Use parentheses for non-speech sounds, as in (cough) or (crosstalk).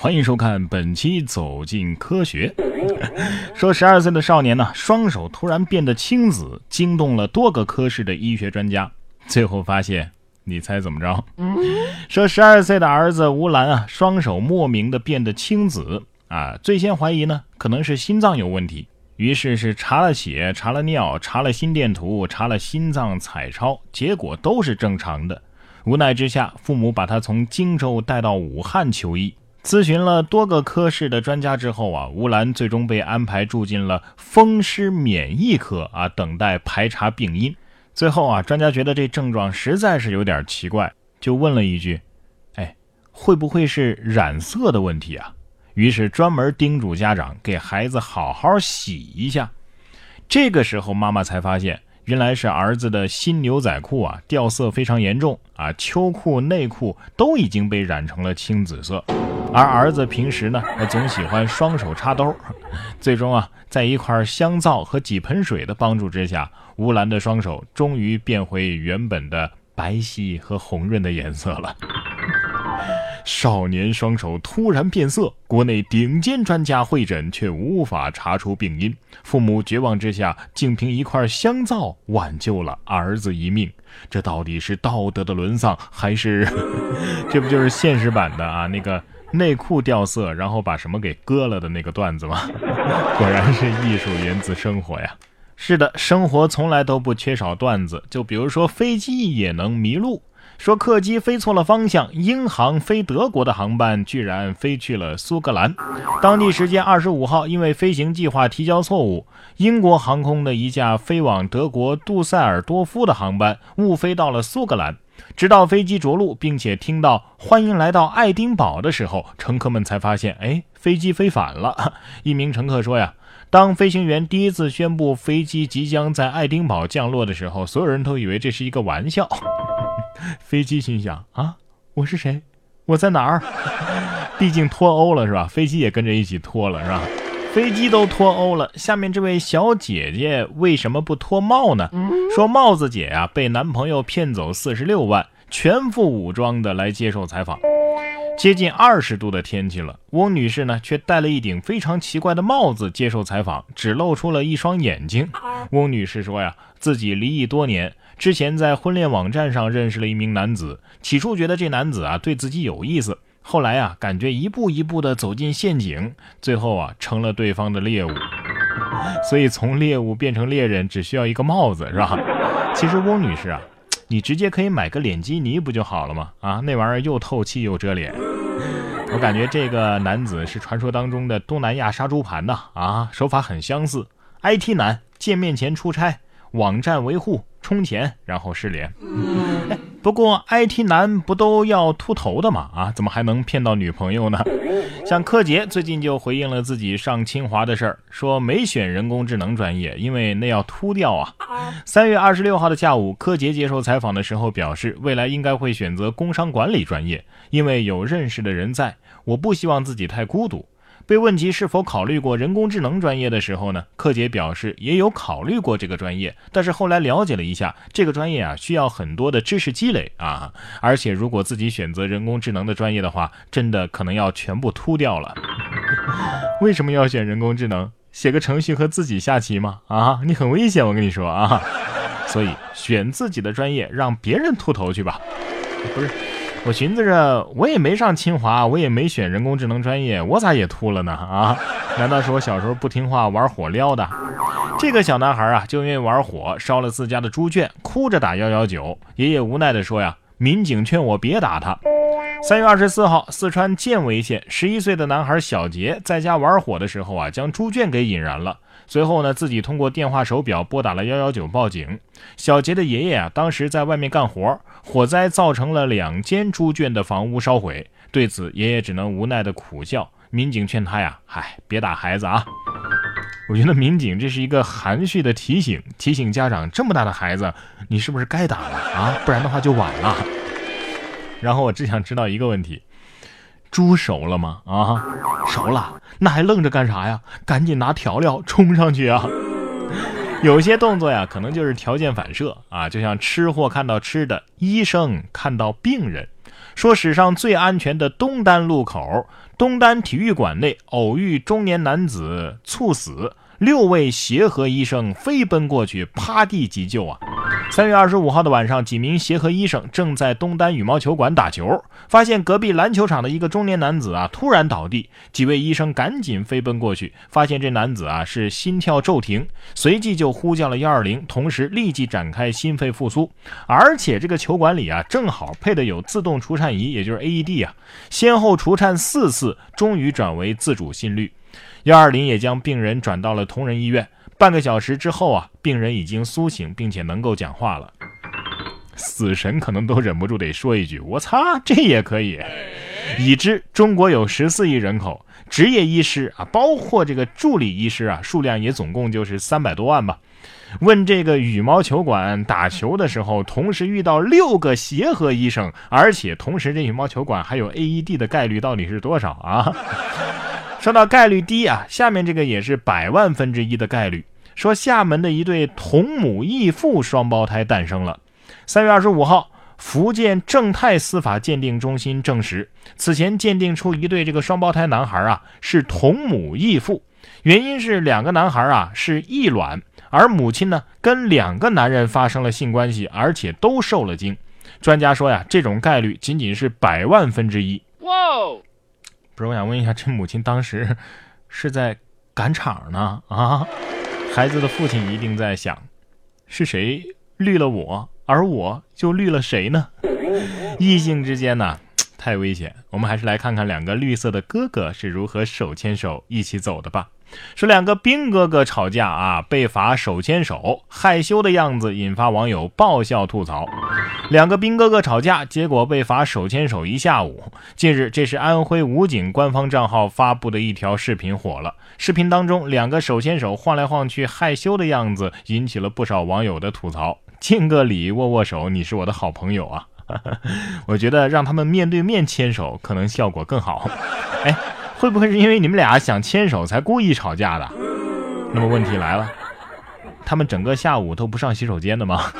欢迎收看本期《走进科学》。说，十二岁的少年呢，双手突然变得青紫，惊动了多个科室的医学专家。最后发现，你猜怎么着？说，十二岁的儿子吴兰啊，双手莫名的变得青紫啊，最先怀疑呢，可能是心脏有问题。于是是查了血、查了尿、查了心电图、查了心脏彩超，结果都是正常的。无奈之下，父母把他从荆州带到武汉求医。咨询了多个科室的专家之后啊，吴兰最终被安排住进了风湿免疫科啊，等待排查病因。最后啊，专家觉得这症状实在是有点奇怪，就问了一句：“哎，会不会是染色的问题啊？”于是专门叮嘱家长给孩子好好洗一下。这个时候，妈妈才发现。原来是儿子的新牛仔裤啊，掉色非常严重啊，秋裤、内裤都已经被染成了青紫色。而儿子平时呢，总喜欢双手插兜。最终啊，在一块香皂和几盆水的帮助之下，吴兰的双手终于变回原本的白皙和红润的颜色了。少年双手突然变色，国内顶尖专家会诊却无法查出病因，父母绝望之下，竟凭一块香皂挽救了儿子一命。这到底是道德的沦丧，还是 (laughs) 这不就是现实版的啊？那个内裤掉色，然后把什么给割了的那个段子吗？(laughs) 果然是艺术源自生活呀！是的，生活从来都不缺少段子，就比如说飞机也能迷路。说客机飞错了方向，英航飞德国的航班居然飞去了苏格兰。当地时间二十五号，因为飞行计划提交错误，英国航空的一架飞往德国杜塞尔多夫的航班误飞到了苏格兰。直到飞机着陆，并且听到“欢迎来到爱丁堡”的时候，乘客们才发现，哎，飞机飞反了。(laughs) 一名乘客说呀。当飞行员第一次宣布飞机即将在爱丁堡降落的时候，所有人都以为这是一个玩笑。(laughs) 飞机心想：啊，我是谁？我在哪儿？(laughs) 毕竟脱欧了是吧？飞机也跟着一起脱了是吧？飞机都脱欧了，下面这位小姐姐为什么不脱帽呢？说帽子姐啊，被男朋友骗走四十六万，全副武装的来接受采访。接近二十度的天气了，翁女士呢却戴了一顶非常奇怪的帽子接受采访，只露出了一双眼睛。翁女士说呀，自己离异多年，之前在婚恋网站上认识了一名男子，起初觉得这男子啊对自己有意思，后来啊感觉一步一步的走进陷阱，最后啊成了对方的猎物。所以从猎物变成猎人只需要一个帽子，是吧？(laughs) 其实翁女士啊。你直接可以买个脸基尼不就好了吗？啊，那玩意儿又透气又遮脸。我感觉这个男子是传说当中的东南亚杀猪盘呐！啊，手法很相似。IT 男见面前出差，网站维护充钱，然后失联。不过 IT 男不都要秃头的吗？啊，怎么还能骗到女朋友呢？(laughs) 像柯洁最近就回应了自己上清华的事儿，说没选人工智能专业，因为那要秃掉啊。三月二十六号的下午，柯洁接受采访的时候表示，未来应该会选择工商管理专业，因为有认识的人在，我不希望自己太孤独。被问及是否考虑过人工智能专业的时候呢，柯洁表示也有考虑过这个专业，但是后来了解了一下，这个专业啊需要很多的知识积累啊，而且如果自己选择人工智能的专业的话，真的可能要全部秃掉了。(laughs) 为什么要选人工智能？写个程序和自己下棋吗？啊，你很危险，我跟你说啊。所以选自己的专业，让别人秃头去吧。不是。我寻思着，我也没上清华，我也没选人工智能专业，我咋也秃了呢？啊？难道是我小时候不听话，玩火撩的？这个小男孩啊，就因为玩火烧了自家的猪圈，哭着打幺幺九。爷爷无奈地说呀：“民警劝我别打他。”三月二十四号，四川犍为县十一岁的男孩小杰在家玩火的时候啊，将猪圈给引燃了。随后呢，自己通过电话手表拨打了幺幺九报警。小杰的爷爷啊，当时在外面干活，火灾造成了两间猪圈的房屋烧毁。对此，爷爷只能无奈的苦笑。民警劝他呀：“嗨，别打孩子啊！”我觉得民警这是一个含蓄的提醒，提醒家长这么大的孩子，你是不是该打了啊？不然的话就晚了。然后我只想知道一个问题。猪熟了吗？啊，熟了，那还愣着干啥呀？赶紧拿调料冲上去啊！有些动作呀，可能就是条件反射啊，就像吃货看到吃的，医生看到病人。说史上最安全的东单路口，东单体育馆内偶遇中年男子猝死。六位协和医生飞奔过去，趴地急救啊！三月二十五号的晚上，几名协和医生正在东单羽毛球馆打球，发现隔壁篮球场的一个中年男子啊突然倒地，几位医生赶紧飞奔过去，发现这男子啊是心跳骤停，随即就呼叫了幺二零，同时立即展开心肺复苏，而且这个球馆里啊正好配的有自动除颤仪，也就是 AED 啊，先后除颤四次，终于转为自主心率。幺二零也将病人转到了同仁医院。半个小时之后啊，病人已经苏醒，并且能够讲话了。死神可能都忍不住得说一句：“我擦，这也可以！”已知中国有十四亿人口，执业医师啊，包括这个助理医师啊，数量也总共就是三百多万吧。问这个羽毛球馆打球的时候，同时遇到六个协和医生，而且同时这羽毛球馆还有 AED 的概率到底是多少啊？说到概率低啊，下面这个也是百万分之一的概率。说厦门的一对同母异父双胞胎诞生了。三月二十五号，福建正泰司法鉴定中心证实，此前鉴定出一对这个双胞胎男孩啊是同母异父，原因是两个男孩啊是异卵，而母亲呢跟两个男人发生了性关系，而且都受了精。专家说呀，这种概率仅仅是百万分之一。哇！不是，我想问一下，这母亲当时 (laughs) 是在赶场呢？啊，孩子的父亲一定在想，是谁绿了我，而我就绿了谁呢？异性之间呢，太危险。我们还是来看看两个绿色的哥哥是如何手牵手一起走的吧。说两个兵哥哥吵架啊，被罚手牵手，害羞的样子引发网友爆笑吐槽。两个兵哥哥吵架，结果被罚手牵手一下午。近日，这是安徽武警官方账号发布的一条视频火了。视频当中，两个手牵手晃来晃去，害羞的样子引起了不少网友的吐槽。敬个礼，握握手，你是我的好朋友啊！(laughs) 我觉得让他们面对面牵手，可能效果更好。哎。会不会是因为你们俩想牵手才故意吵架的？那么问题来了，他们整个下午都不上洗手间的吗？